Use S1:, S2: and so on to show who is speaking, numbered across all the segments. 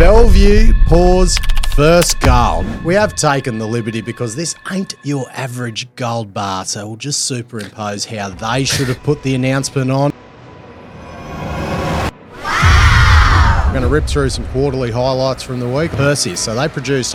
S1: Bellevue pours first gold. We have taken the liberty because this ain't your average gold bar, so we'll just superimpose how they should have put the announcement on. We're going to rip through some quarterly highlights from the week. Perseus, so they produced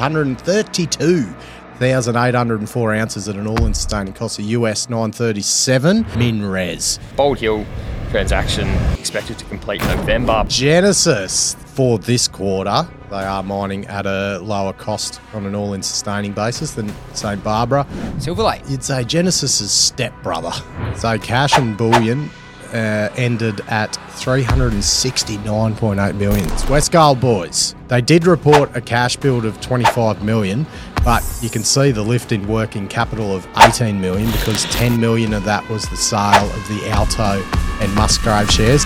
S1: 132,804 ounces at an all-in sustaining cost of US 937 Minres.
S2: Bald Hill transaction expected to complete November.
S1: Genesis for this quarter, they are mining at a lower cost on an all-in sustaining basis than St Barbara.
S3: Silver Lake.
S1: You'd say Genesis's stepbrother. So cash and bullion uh, ended at 369.8 million. Westgold boys. They did report a cash build of 25 million, but you can see the lift in working capital of 18 million because 10 million of that was the sale of the Alto and Musgrave shares.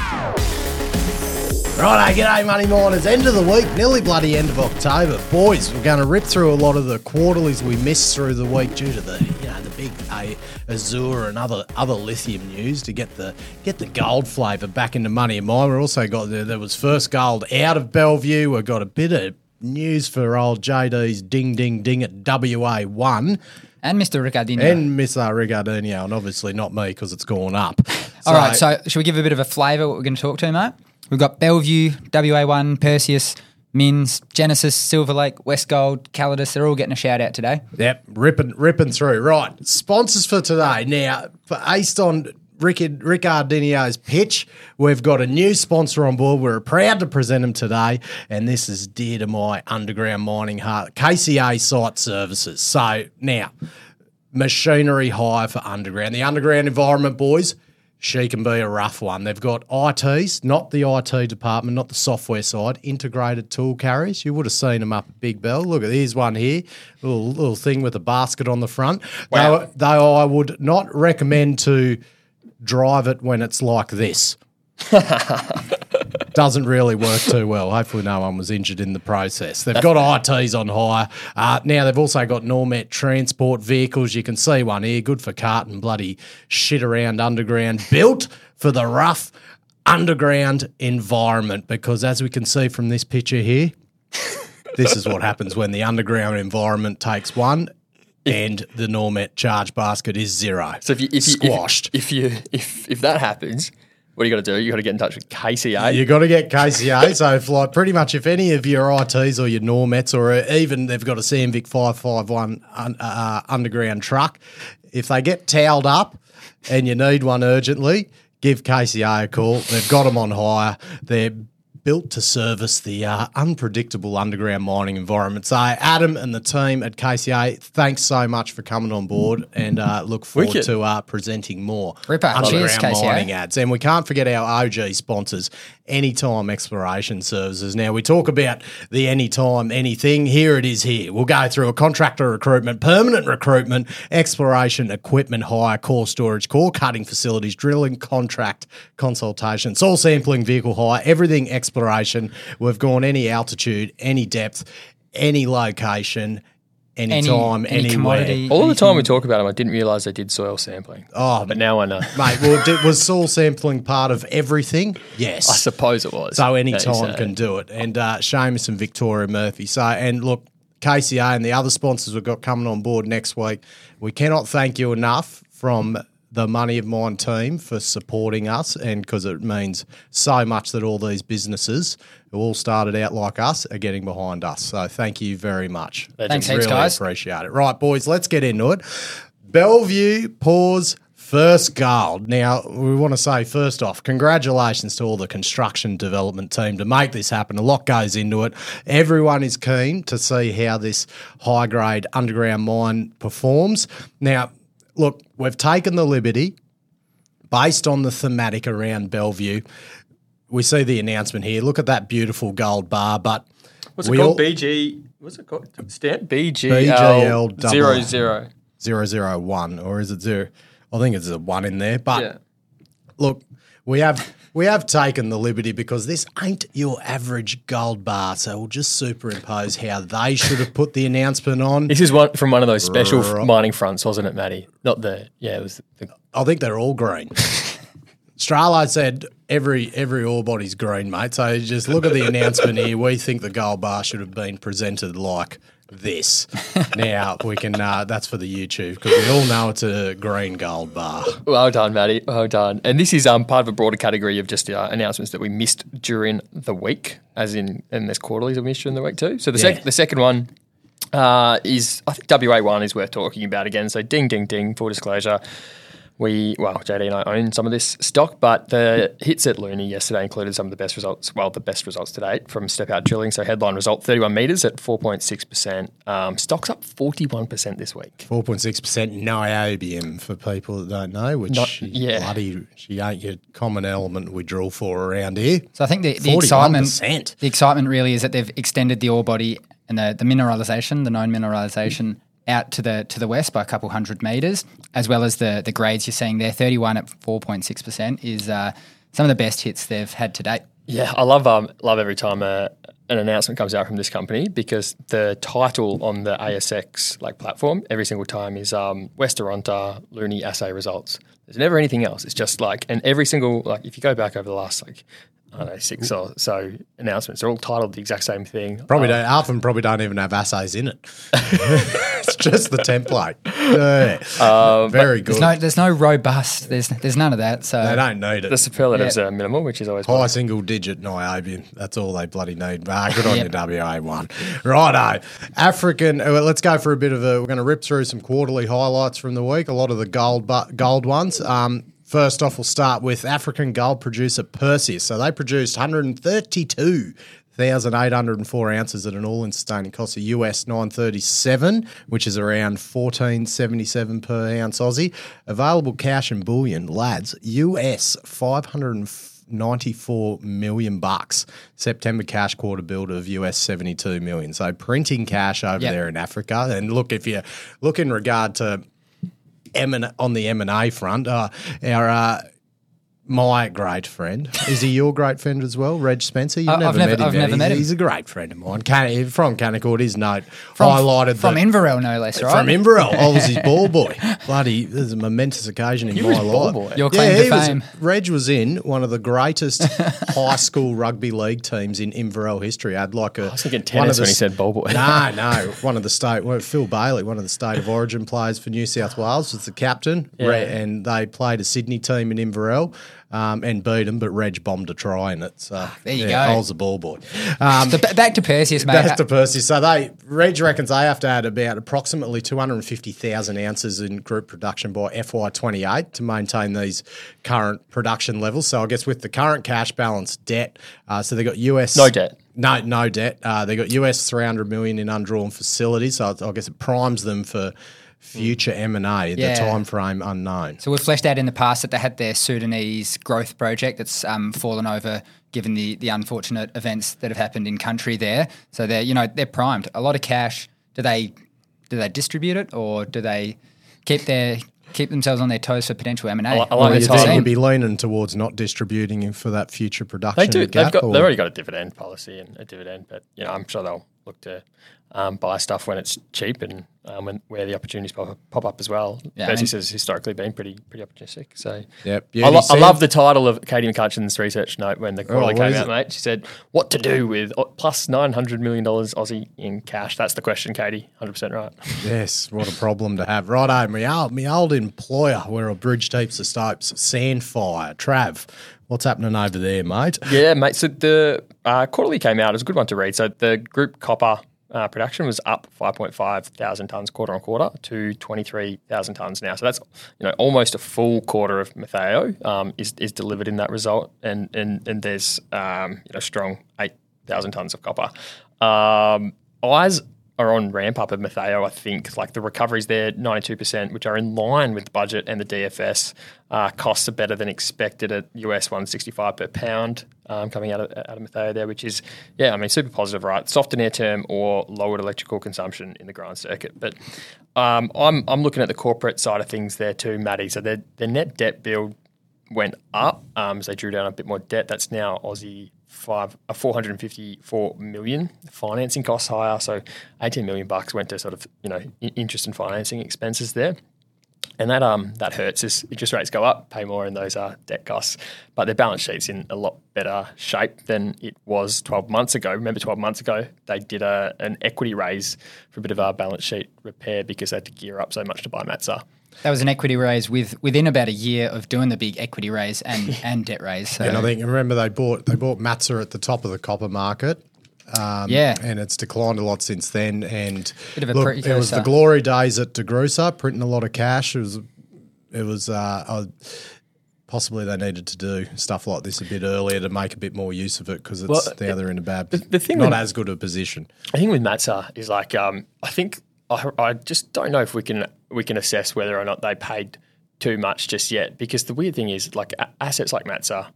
S1: Right, g'day, money miners. End of the week, nearly bloody end of October, boys. We're going to rip through a lot of the quarterlies we missed through the week due to the big uh, Azure and other other lithium news to get the get the gold flavour back into Money of Mine. We also got there, there was first gold out of Bellevue. We've got a bit of news for old JD's ding ding ding at WA one.
S3: And Mr. Ricardinho.
S1: And Mr. Ricardinho, and obviously not me because it's gone up.
S3: All right, so should we give a bit of a flavour what we're going to talk to, mate? We've got Bellevue, WA1, Perseus, Mins, Genesis, Silver Lake, Westgold, Calidus. They're all getting a shout out today.
S1: Yep, ripping ripping through. Right, sponsors for today. Now, based on Rick, Ricardinho's pitch, we've got a new sponsor on board. We're proud to present him today, and this is dear to my underground mining heart, KCA Site Services. So now, machinery hire for underground. The underground environment, boys she can be a rough one. They've got ITs, not the IT department, not the software side, integrated tool carriers. You would have seen them up at Big Bell. Look at here's one here, little little thing with a basket on the front. Wow. Though, though I would not recommend to drive it when it's like this. Doesn't really work too well. Hopefully, no one was injured in the process. They've got ITs on hire. Uh, now, they've also got Normet transport vehicles. You can see one here, good for carting bloody shit around underground, built for the rough underground environment. Because as we can see from this picture here, this is what happens when the underground environment takes one and the Normet charge basket is zero.
S2: So if you if you,
S1: squashed,
S2: if, if you if if that happens, what do you got to do? You got to get in touch with KCA.
S1: You got to get KCA. so, like, pretty much if any of your ITs or your Normets or even they've got a CMVIC 551 uh, underground truck, if they get towed up and you need one urgently, give KCA a call. They've got them on hire. They're built to service the uh, unpredictable underground mining environment. So, Adam and the team at KCA, thanks so much for coming on board and uh, look forward Wicked. to uh, presenting more
S3: Ripper.
S1: underground
S3: Cheers,
S1: mining ads. And we can't forget our OG sponsors, Anytime Exploration Services. Now, we talk about the anytime anything. Here it is here. We'll go through a contractor recruitment, permanent recruitment, exploration, equipment hire, core storage, core cutting facilities, drilling, contract, consultation, soil sampling, vehicle hire, everything exploration. We've gone any altitude, any depth, any location anytime, any, time, any anywhere. Commodity,
S2: All the time we talk about them, I didn't realise they did soil sampling.
S1: Oh,
S2: but now I know,
S1: mate. Well, did, was soil sampling part of everything? Yes,
S2: I suppose it was.
S1: So any time can do it. And uh, Seamus and Victoria Murphy. So and look, KCA and the other sponsors we've got coming on board next week. We cannot thank you enough from the Money of Mine team for supporting us, and because it means so much that all these businesses who all started out like us are getting behind us. So thank you very much.
S3: Thanks,
S1: really
S3: guys.
S1: Appreciate it. Right, boys, let's get into it. Bellevue pours first gold. Now, we want to say first off, congratulations to all the construction development team to make this happen. A lot goes into it. Everyone is keen to see how this high grade underground mine performs. Now, look, we've taken the liberty based on the thematic around Bellevue. We see the announcement here. Look at that beautiful gold bar, but
S2: what's it called? All, BG. What's it called? Stand
S1: BGL
S2: zero zero
S1: zero zero one, or is it zero? I think it's a one in there. But yeah. look, we have we have taken the liberty because this ain't your average gold bar, so we'll just superimpose how they should have put the announcement on.
S2: This is one from one of those special mining fronts, wasn't it, Matty? Not the yeah, it was. The,
S1: I think they're all green. Stralo said every every ore body's green, mate. So just look at the announcement here. We think the gold bar should have been presented like this. now we can. Uh, that's for the YouTube because we all know it's a green gold bar.
S2: Well done, Matty. Well done. And this is um, part of a broader category of just uh, announcements that we missed during the week, as in, and there's quarterlies we missed during the week too. So the,
S1: Yeah.
S2: sec- the second one uh, is, I think WA1 is worth talking about again. So ding, ding, ding, full disclosure. We, well, JD and I own some of this stock, but the hits at Luni yesterday included some of the best results, well, the best results to date from step out drilling. So headline result 31 metres at 4.6%. Um, stock's up 41% this week.
S1: Four point six percent niobium for people that don't know, which
S2: Not- yeah.
S1: bloody she ain't your common element we drill for around here.
S3: So I think the, the excitement, the excitement really is that they've extended the ore body and the, the mineralisation, the known mineralisation, out to the to the west by a couple hundred metres, as well as the the grades you're seeing there. Thirty one at four point six percent is uh, some of the best hits they've had to date.
S2: Yeah, I love um, love every time uh, an announcement comes out from this company because the title on the ASX like platform every single time is um, West Arunta Luni assay results. There's never anything else. It's just like, and every single like if you go back over the last like I don't know six or so announcements, they're all titled the exact same thing.
S1: Probably don't, half of them probably don't even have assays in it. it's just the template. Yeah. Very good.
S3: There's no there's no robust. There's there's none of that. So
S1: they don't need it.
S2: The
S1: it.
S2: superlatives are minimal, which is always
S1: High single digit niobium. That's all they bloody need. Ah, good on you, WA1. Righto. African, uh, well, let's go for a bit of a, we're going to rip through some quarterly highlights from the week, a lot of the gold bu- gold ones. Um, First off, we'll start with African gold producer Perseus. So they produced 132,804 ounces at an all-in sustaining cost of US 937, which is around 1477 per ounce Aussie. Available cash and bullion, lads, US 594 million bucks. September cash quarter build of US 72 million. So printing cash over
S3: Yep.
S1: there in Africa. And look, if you look in regard to M on the M and A front, uh, our uh, my great friend is he your great friend as well, Reg Spencer? You've
S3: I-
S1: never,
S3: I've never-
S1: met him.
S3: I've never
S1: he's,
S3: met him.
S1: He's a great friend of mine. Can, from Canaccord, his note
S3: from,
S1: highlighted
S3: from
S1: the,
S3: Inverell, no less, right?
S1: from Inverell. I was his ball boy. Bloody, this is a momentous occasion in
S2: You
S1: my
S2: was ball
S1: life.
S2: boy.
S3: Your claim to
S1: he was- Reg was in one of the greatest high school rugby league teams in Inverell history. I had like a. I
S2: was thinking tennis when he said ball boy.
S1: No, no, one of the state. Well, Phil Bailey, one of the state of origin players for New South Wales, was the captain, Re- and they played a Sydney team in Inverell. Um, and beat them, but Reg bombed a try in it. So
S3: There you
S1: yeah,
S3: go.
S1: I was the ball boy. Um,
S3: So back to Perseus, mate.
S1: Back to Percy. So they Reg reckons they have to add about approximately two hundred and fifty thousand ounces in group production by FY twenty eight to maintain these current production levels. So I guess with the current cash balance, debt. Uh, so they got US
S2: No debt.
S1: No, no debt. Uh, they got US three hundred million in undrawn facilities. So I guess it primes them for future M and A.
S3: Yeah.
S1: The time frame unknown.
S3: So we've fleshed out in the past that they had their Sudanese growth project that's um, fallen over given the the unfortunate events that have happened in country there. So they're you know they're primed. A lot of cash. Do they do they distribute it or do they keep their keep themselves on their toes for potential M and
S2: I
S3: A?
S2: like
S1: Well,
S2: the
S1: you think
S2: time.
S1: you'd be leaning towards not distributing him for that future production.
S2: They do. They've got. They've already got a dividend policy and a dividend, but you know, I'm sure they'll look to um, buy stuff when it's cheap and um, when, where the opportunities pop, pop up as well.
S3: Yeah, I
S2: Perseus
S3: mean-
S2: has historically been pretty pretty opportunistic. So
S1: Yep.
S2: I, lo- I love the title of Katie McCutcheon's research note when the quarterly
S1: Oh,
S2: came out,
S1: it?
S2: mate. She said, "What to do with uh, plus nine hundred million dollars Aussie in cash?" That's the question, Katie. Hundred percent right.
S1: Yes, what a problem to have. Righto, my old, my old employer, where I bridged heaps of stopes, Sandfire, Trav. What's happening over there, mate?
S2: Yeah, mate. So the uh, quarterly came out. It was a good one to read. So the group copper uh, production was up 5.5 thousand tons quarter on quarter to 23,000 tons now. So that's you know almost a full quarter of Motheo um, is, is delivered in that result, and and and there's um, you know strong 8,000 tons of copper. Um, eyes are on ramp up of Motheo, I think. Like the recoveries there, 92%, which are in line with the budget and the DFS. Uh, costs are better than expected at US 165 per pound um, coming out of, out of Motheo there, which is, yeah, I mean, super positive, right? Softer near term or lowered electrical consumption in the grind circuit. But um, I'm, I'm looking at the corporate side of things there too, Matty. So their, their net debt build went up um, as they drew down a bit more debt. That's now Aussie five, uh, 454 million. Financing costs higher, so 18 million bucks went to sort of you know interest and financing expenses there. and that um that hurts as interest rates go up, pay more in those uh, debt costs. But their balance sheet's in a lot better shape than it was 12 months ago. Remember, 12 months ago they did a an equity raise for a bit of our balance sheet repair because they had to gear up so much to buy MATSA.
S3: That was an equity raise with within about a year of doing the big equity raise and, and debt raise. So
S1: And I think remember they bought they bought MATSA at the top of the copper market. Um,
S3: Yeah.
S1: and it's declined a lot since then. And
S3: Bit of a
S1: look, it was the glory days at DeGrussa, printing a lot of cash. It was, it was uh, possibly they needed to do stuff like this a bit earlier to make a bit more use of it because it's
S2: Well,
S1: now they're in a bad,
S2: the thing
S1: not
S2: with-
S1: as good a position.
S2: I think with MATSA is like um, I think I, I just don't know if we can we can assess whether or not they paid too much just yet because the weird thing is like a- assets like MATSA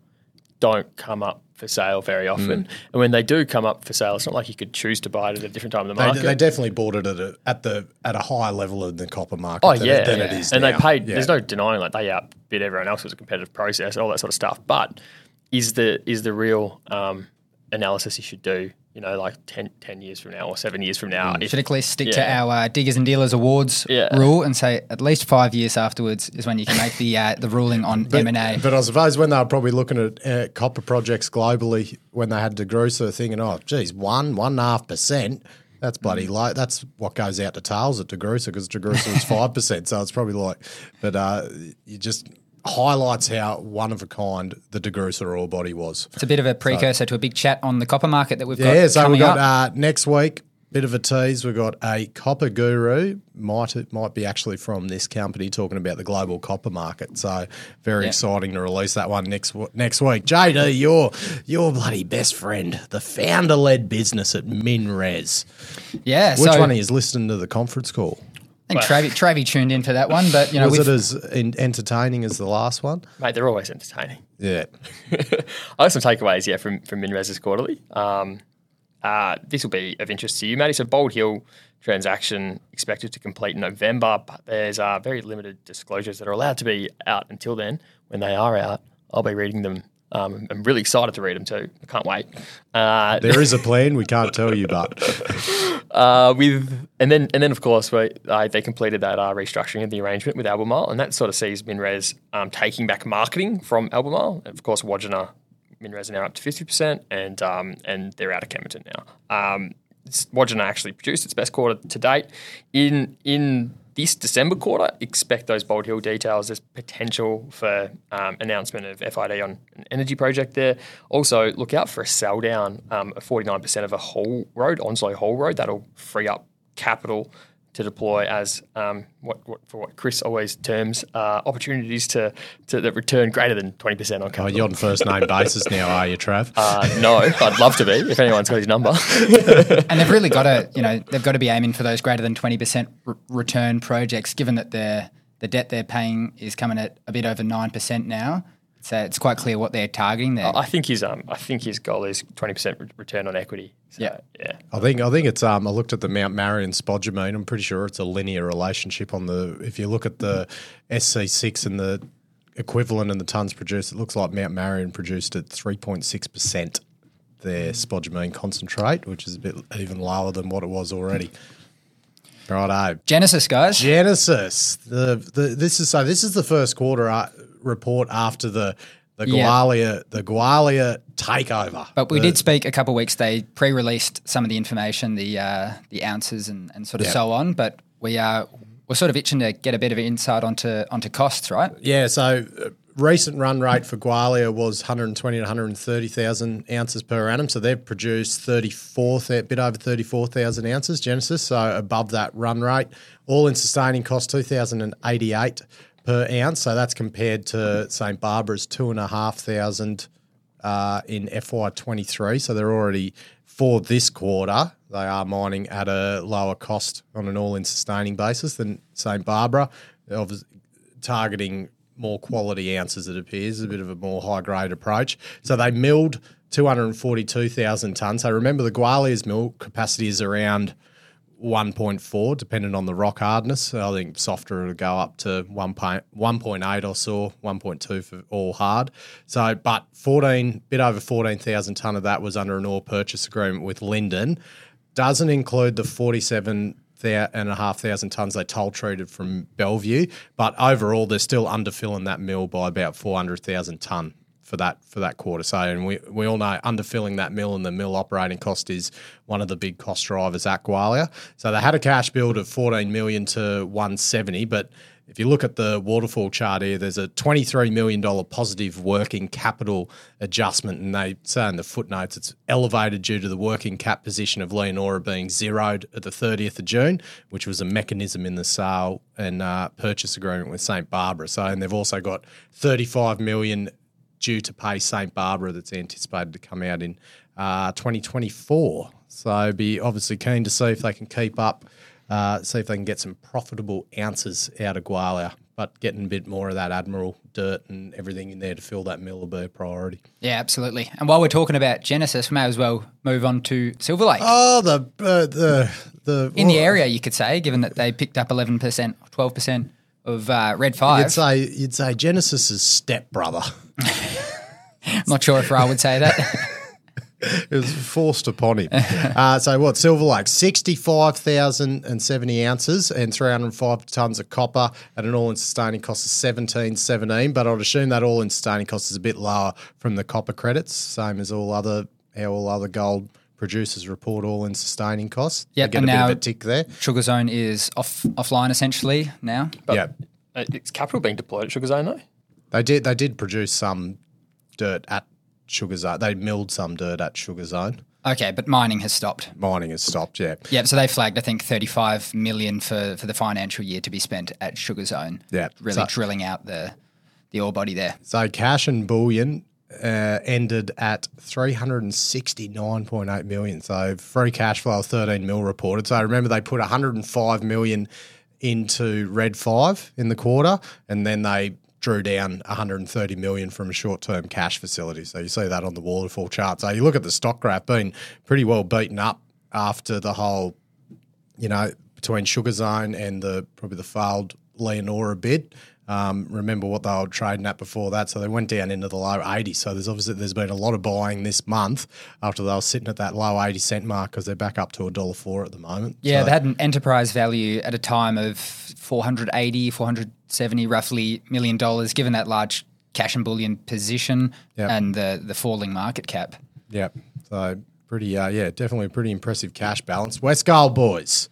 S2: don't come up for sale very often, and when they do come up for sale, it's not like you could choose to buy it at a different time in the
S1: They,
S2: market.
S1: they definitely bought it at, a, at the at a higher level in the copper market.
S2: Oh
S1: than,
S2: yeah,
S1: than
S2: yeah.
S1: it is
S2: and
S1: now.
S2: they paid.
S1: Yeah.
S2: There's no denying like they outbid everyone else. It was a competitive process, all that sort of stuff. But is the is the real um, analysis you should do? You know, like 10, 10 years from now or seven years from now. if-
S3: should at least stick to our uh, Diggers and Dealers Awards
S2: Yeah.
S3: rule and say at least five years afterwards is when you can make the uh, the ruling on M and A.
S1: But I suppose when they were probably looking at uh, copper projects globally, when they had DeGrussa, thinking, oh, geez, one, one and a half percent. That's bloody low. That's what goes out to tails at DeGrussa because DeGrussa was five percent. So it's probably like, but uh, you just highlights how one of a kind the DeGrussa ore body was.
S3: It's a bit of a precursor to a big chat on the copper market that we've got
S1: Yeah, so we
S3: coming
S1: got
S3: up.
S1: uh, next week. Bit of a tease. We've got a copper guru. Might it might be actually from this company talking about the global copper market. So very
S3: Yeah.
S1: exciting to release that one next next week. JD, your your bloody best friend, the founder led business at Minres.
S3: yeah,
S1: Which
S3: so
S1: one is listening to the conference call?
S3: I think Travy, Travy tuned in for that one, but you know,
S1: Was it as in, entertaining as the last one?
S2: mate, they're always entertaining.
S1: Yeah.
S2: I have some takeaways, yeah, from from Minres's quarterly. Um, uh, this will be of interest to you, Matty. So, Bald Hill transaction expected to complete in November, but there's uh, very limited disclosures that are allowed to be out until then. When they are out, I'll be reading them. Um, I'm really excited to read them too. I can't wait. Uh,
S1: There is a plan. We can't tell you, but
S2: uh, with and then and then of course we, uh, they completed that uh, restructuring of the arrangement with Albemarle, and that sort of sees Minres um, taking back marketing from Albemarle. And of course, Wodgina Minres are now up to fifty percent, and um, and they're out of Kemerton now. Um, Wodgina actually produced its best quarter to date. In in this December quarter, expect those Bald Hill details. There's potential for um, announcement of FID on an energy project there. Also, look out for a sell down um, of 49% of a whole road, Onslow Haul Road. That'll free up capital to deploy as um, what, what for what Chris always terms uh, opportunities to, to that return greater than 20% on
S1: oh, you're on first name basis now, are you, Trav?
S2: uh, no, I'd love to be if anyone's got his number.
S3: and they've really got to, you know, they've got to be aiming for those greater than twenty percent r- return projects. Given that their the debt they're paying is coming at a bit over nine percent now, so it's quite clear what they're targeting there.
S2: I think his um, I think his goal is 20% return on equity. So,
S3: Yeah.
S2: yeah.
S1: I think I think it's um I looked at the Mount Marion spodumene. I'm pretty sure it's a linear relationship on the if you look at the SC6 and the equivalent and the tons produced, it looks like Mount Marion produced at 3.6 percent their spodumene concentrate, which is a bit even lower than what it was already. Righto.
S3: Genesis guys,
S1: Genesis. The, the this is so this is the first quarter uh, report after the the
S3: Yeah.
S1: Gwalia the Gwalia takeover.
S3: But we
S1: The-
S3: did speak a couple of weeks. They pre-released some of the information, the uh, the ounces and, and sort of
S1: Yeah.
S3: so on. But we are we're sort of itching to get a bit of insight onto onto costs, right?
S1: Yeah, so uh, recent run rate for Gwalia was 120 to 130,000 ounces per annum. So they've produced 34, a bit over 34,000 ounces, Genesis. So above that run rate. All in sustaining cost 2,088 per ounce. So that's compared to St. Barbara's 2,500 uh, in FY23. So they're already, for this quarter, they are mining at a lower cost on an all in sustaining basis than St. Barbara. Targeting more quality ounces, it appears, a bit of a more high grade approach. So they milled 242,000 tonnes. So remember, the Gwalia's mill capacity is around 1.4, depending on the rock hardness. I think softer it'll go up to 1. point- 1.8 or so, 1.2 for all hard. So, but 14, bit over 14,000 tonne of that was under an ore purchase agreement with Linden. Doesn't include the 47 and a half thousand tons they toll treated from Bellevue, but overall they're still underfilling that mill by about four hundred thousand ton for that for that quarter. So, and we, we all know underfilling that mill and the mill operating cost is one of the big cost drivers at Gwalia. So they had a cash build of fourteen million to one seventy, but if you look at the waterfall chart here, there's a $23 million positive working capital adjustment. And they say in the footnotes it's elevated due to the working cap position of Leonora being zeroed at the 30th of June, which was a mechanism in the sale and uh, purchase agreement with St. Barbara. So, and they've also got 35 million due to pay St. Barbara that's anticipated to come out in uh, 2024. So, be obviously keen to see if they can keep up uh, see if they can get some profitable ounces out of Gwalia. But getting a bit more of that Admiral dirt and everything in there to fill that mill will be a priority.
S3: Yeah, absolutely. And while we're talking about Genesis, we may as well move on to Silver Lake.
S1: Oh, the uh, the the
S3: in the area, you could say, given that they picked up eleven percent, twelve percent of uh, Red Five.
S1: You'd say you'd say Genesis's stepbrother.
S3: I'm not sure if I would say that.
S1: it was forced upon him. Uh, so what? Silver Lake, sixty-five thousand and seventy ounces and three hundred five tons of copper at an all-in sustaining cost of seventeen seventeen. But I'd assume that all-in sustaining cost is a bit lower from the copper credits, same as all other how all other gold producers report all-in sustaining costs.
S3: Yeah,
S1: get a bit of a tick there.
S3: Sugar Zone is off offline essentially now.
S1: Yeah,
S2: it's capital being deployed at Sugar Zone though.
S1: They did. They did produce some dirt at Sugar Zone. They milled some dirt at Sugar Zone.
S3: Okay, but mining has stopped.
S1: Mining has stopped, yeah.
S3: Yeah, so they flagged, I think, 35 million for, for the financial year to be spent at Sugar Zone.
S1: Yeah.
S3: Really so, drilling out the, the ore body there.
S1: So cash and bullion uh, ended at 369.8 million. So free cash flow of 13 mil reported. So I remember they put 105 million into Red 5 in the quarter and then they drew down 130 million from a short-term cash facility. So you see that on the waterfall chart. So you look at the stock graph being pretty well beaten up after the whole, you know, between Sugar Zone and the probably the failed Leonora bid. Um, remember what they were trading at before that, so they went down into the low 80s. So there's obviously there's been a lot of buying this month after they were sitting at that low 80 cent mark because they're back up to a dollar four at the moment.
S3: Yeah,
S1: so.
S3: they had an enterprise value at a time of 480, 470 roughly million dollars, given that large cash and bullion position yep. and the the falling market cap.
S1: Yep. So pretty, uh, yeah, definitely pretty impressive cash balance. West boys.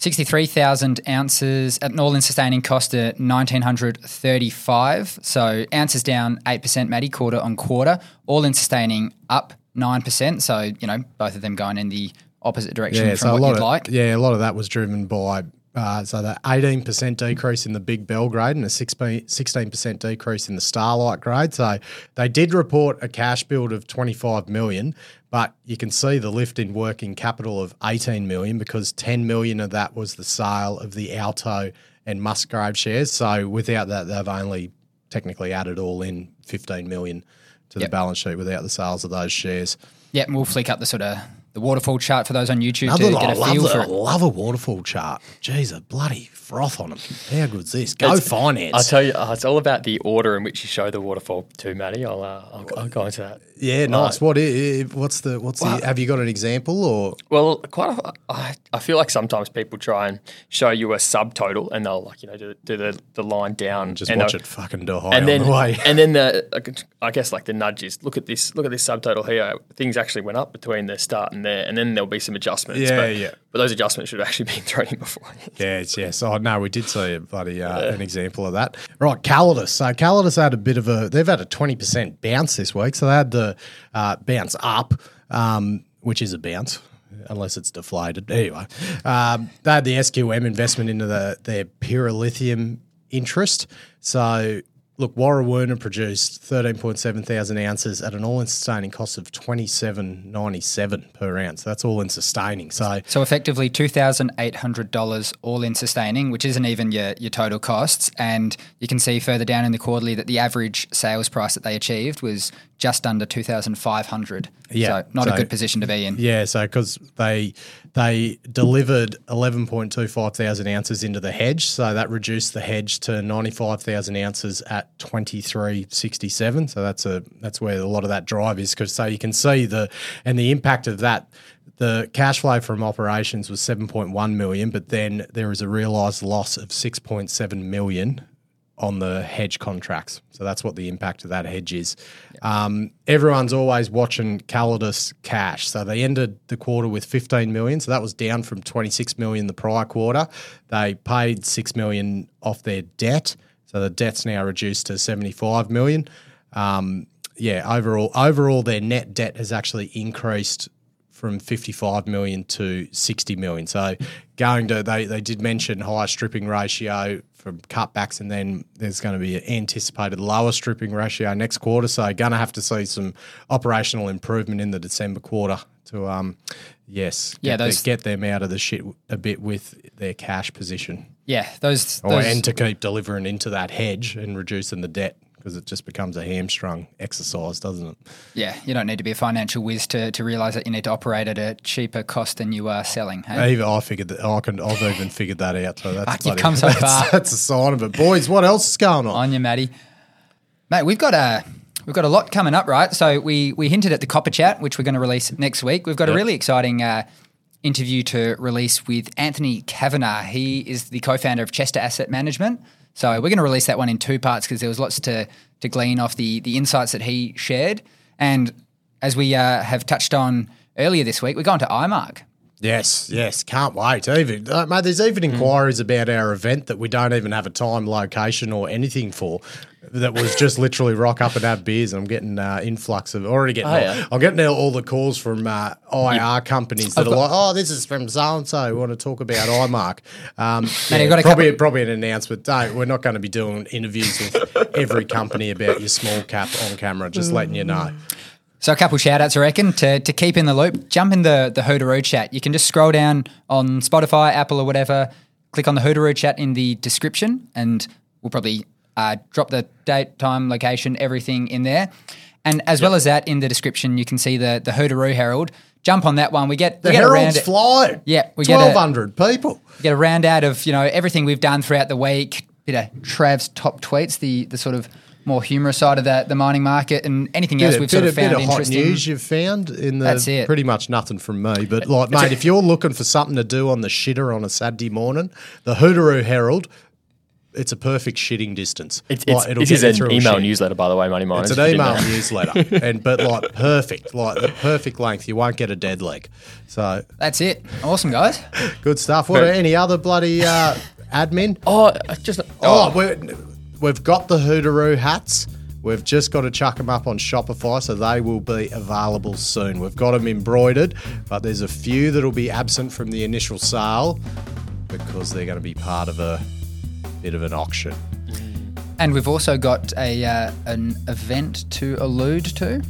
S3: 63,000 ounces at an all in sustaining cost at 1935. So ounces down 8%, Matty, quarter on quarter. All in sustaining up 9%. So, you know, both of them going in the opposite direction yeah, from so what you'd
S1: of,
S3: like.
S1: Yeah, a lot of that was driven by uh, so the 18% decrease in the big bell grade and a 16% decrease in the starlight grade. So they did report a cash build of 25 million, but you can see the lift in working capital of 18 million because 10 million of that was the sale of the Alto and Musgrave shares. So without that, they've only technically added all in 15 million to the balance sheet without the sales of those shares.
S3: Yeah, and we'll flick up the sort of the waterfall chart for those on YouTube Another, to get a feel
S1: the,
S3: for it.
S1: love a waterfall chart. Jeez, a bloody froth on them. How good's this? Go it's, finance.
S2: I'll tell you, uh, it's all about the order in which you show the waterfall to Matty. I'll, uh, I'll, I'll, go into that.
S1: Yeah, nice. What is, what's the what's well, the? Have you got an example or?
S2: Well, quite. A, I, I feel like sometimes people try and show you a subtotal, and they'll like you know do, do the, the line down,
S1: just watch it fucking die
S2: and then,
S1: the way.
S2: And then the I guess like the nudge is look at this look at this subtotal here. Things actually went up between the start and there, and then there'll be some adjustments.
S1: Yeah,
S2: but,
S1: yeah.
S2: But those adjustments should have actually been thrown in before.
S1: yes, yes. Oh no, we did see a bloody uh, yeah. an example of that. Right, Calidus. So Calidus had a bit of a. They've had a twenty percent bounce this week. So they had the. Uh, bounce up, um, which is a bounce unless it's deflated. Anyway, um, they had the SQM investment into the, their Pirra Lithium interest. So Look, Warrawoona produced 13.7 thousand ounces at an all-in sustaining cost of 27.97 per ounce. That's all in sustaining. So,
S3: so effectively $2,800 all in sustaining, which isn't even your, your total costs. And you can see further down in the quarterly that the average sales price that they achieved was just under 2,500. Yeah, so not so, a good position to be in.
S1: Yeah, so because they they delivered 11.25 thousand ounces into the hedge, so that reduced the hedge to 95,000 ounces at at twenty three sixty seven. So that's a that's where a lot of that drive is because so you can see the and the impact of that. The cash flow from operations was seven point one million, but then there is a realised loss of six point seven million on the hedge contracts. So that's what the impact of that hedge is. Um, everyone's always watching Calidus cash. So they ended the quarter with 15 million. So that was down from 26 million the prior quarter. They paid 6 million off their debt. So the debt's now reduced to 75 million. Um, yeah, overall, overall, their net debt has actually increased from 55 million to 60 million. So going to they they did mention higher stripping ratio from cutbacks, and then there's going to be an anticipated lower stripping ratio next quarter. So going to have to see some operational improvement in the December quarter to um yes
S3: Yeah,
S1: get,
S3: those-
S1: get them out of the shit a bit with their cash position,
S3: Yeah, those,
S1: or
S3: those
S1: and to keep delivering into that hedge and reducing the debt. Because it just becomes a hamstrung exercise, doesn't it?
S3: yeah, you don't need to be a financial whiz to, to realise that you need to operate at a cheaper cost than you are selling. Hey?
S1: Even I figured that I can. I've even figured that out. So that's
S3: Fuck, you've
S1: bloody-
S3: come so
S1: that's,
S3: far.
S1: That's a sign of it, boys. What else is going on?
S3: on you, Matty. Mate, we've got a we've got a lot coming up, right? So we we hinted at the Copper Chat, which we're going to release next week. We've got a really exciting uh, interview to release with Anthony Kavanagh. He is the co-founder of Chester Asset Management. So we're going to release that one in two parts because there was lots to to glean off the the insights that he shared. And as we uh, have touched on earlier this week, we're going to IMARC.
S1: Yes, yes, can't wait. Even uh, mate, there's even inquiries about our event that we don't even have a time, location, or anything for. That was just literally rock up and have beers. I'm getting uh, influx of already getting.
S2: Oh,
S1: all,
S2: yeah.
S1: I'm getting all, all the calls from uh, IR companies that are like, "Oh, this is from so and so. We want to talk about IMARC?" Um, yeah,
S3: I've got a
S1: probably probably an announcement. Don't, we're not going to be doing interviews with every company about your small cap on camera. Just letting you know.
S3: So a couple shout outs, I reckon, to, to keep in the loop. Jump in the, the Hooteroo chat. You can just scroll down on Spotify, Apple or whatever, click on the Hooteroo chat in the description and we'll probably uh, drop the date, time, location, everything in there. And as well as that, in the description, you can see the, the Hooteroo Herald. Jump on that one. We get,
S1: The
S3: we get a
S1: Herald's flying.
S3: Yeah, we get
S1: twelve hundred people.
S3: get a round out of, you know, everything we've done throughout the week. Bit of Trav's top tweets, the the sort of more humorous side of that the mining market and anything else
S1: bit,
S3: we've sort
S1: of
S3: of found
S1: bit of hot
S3: interesting.
S1: news you've found in the
S3: That's it.
S1: pretty much nothing from me. But like, mate, if you're looking for something to do on the shitter on a Saturday morning, the Hooteroo Herald, it's a perfect shitting distance.
S2: It's,
S1: Like,
S2: it's,
S1: it'll
S2: this
S1: get
S2: is an email
S1: shit.
S2: newsletter, by the way, Money Miners.
S1: It's an email newsletter, and but like perfect, like the perfect length. You won't get a dead leg. So
S3: That's it. Awesome, guys.
S1: good stuff. What are any other bloody uh, admin?
S2: Oh, I just
S1: Oh, we're, we've got the Hooteroo hats. We've just got to chuck them up on Shopify, so they will be available soon. We've got them embroidered, but there's a few that'll be absent from the initial sale because they're going to be part of a bit of an auction.
S3: And we've also got a uh, an event to allude to.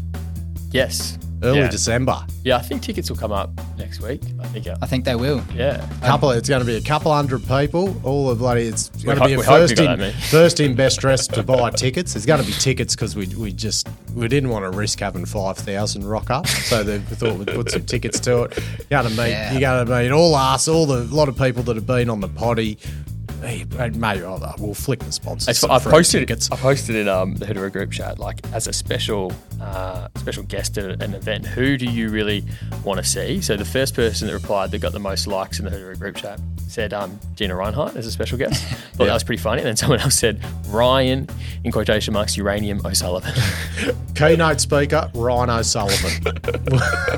S2: yes,
S1: Early
S2: yeah.
S1: December.
S2: Yeah, I think tickets will come up next week. I think. Uh,
S3: I think they will.
S2: yeah.
S1: Couple, it's going to be a couple hundred people. All the bloody, it's going to
S2: hope-
S1: be a
S2: we hope
S1: first
S2: got
S1: in,
S2: that many.
S1: first in best dressed to buy tickets. There's going to be tickets because we we just we didn't want to risk having five thousand rock up, so they we thought we'd put some tickets to it. You're going to meet,
S3: Yeah.
S1: you're going to meet all us, all the lot of people that have been on the potty. Hey, we'll flick the sponsors.
S2: I've posted
S1: tickets.
S2: I posted in um, the Hoodoo group chat like as a special uh, special guest at an event. Who do you really want to see? So the first person that replied that got the most likes in the Hoodoo group chat said um, Gina Rinehart as a special guest. Thought that was pretty funny. And then someone else said Ryan in quotation marks Uranium O'Sullivan.
S1: keynote speaker Ryan O'Sullivan.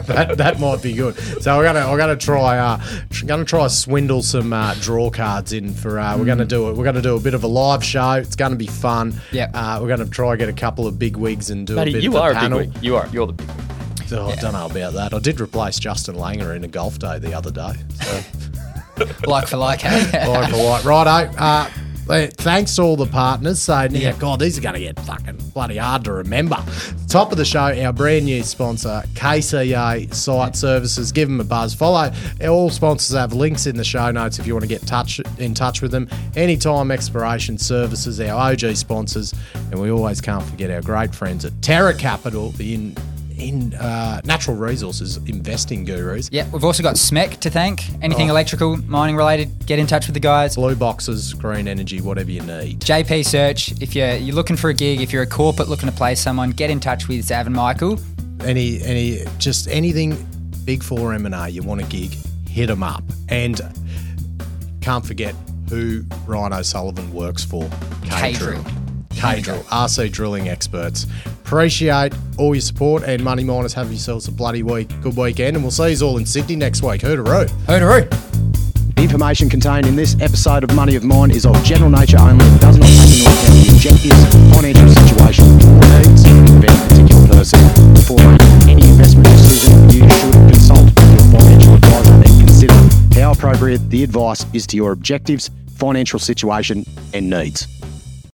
S1: that that might be good. So we're gonna we're gonna try uh gonna try swindle some uh, draw cards in for uh, we're gonna do it. We're gonna do a bit of a live show. It's gonna be fun.
S3: Yeah.
S1: Uh, we're gonna try get a couple of big wigs and do
S2: Matty,
S1: a bit
S2: you
S1: of
S2: are
S1: a
S2: a big wig. You are. You're the big wig.
S1: Oh, I don't know about that. I did replace Justin Langer in a golf day the other day. So.
S3: Like for like, hey?
S1: Like for like. Righto. Uh, eh, thanks to all the partners. So, yeah, God, these are going to get fucking bloody hard to remember. Top of the show, our brand new sponsor, KCA Site Services. Give them a buzz. Follow. All sponsors have links in the show notes if you want to get touch in touch with them. Anytime Exploration Services, our OG sponsors. And we always can't forget our great friends at Terra Capital, the in in uh, natural resources investing gurus.
S3: Yeah, we've also got SMEC to thank. Anything
S1: Oh.
S3: electrical, mining related, get in touch with the guys.
S1: Blue boxes, green energy, whatever you need.
S3: JP Search, if you're, you're looking for a gig, if you're a corporate looking to play someone, get in touch with Zav and Michael.
S1: Any, any, just anything big four M and A you want a gig, hit them up. And can't forget who Ryan O'Sullivan works for.
S3: K-Drill.
S1: K-Drill, RC drilling experts. Appreciate all your support and money miners. Have yourselves a bloody week, good weekend, and we'll see you all in Sydney next week. Hooteroo.
S3: Hooteroo.
S4: The information contained in this episode of Money of Mine is of general nature only and does not take into account the objectives, financial situation, or needs of any particular person. Before making any investment decision, you should consult with your financial advisor and consider how appropriate the advice is to your objectives, financial situation, and needs.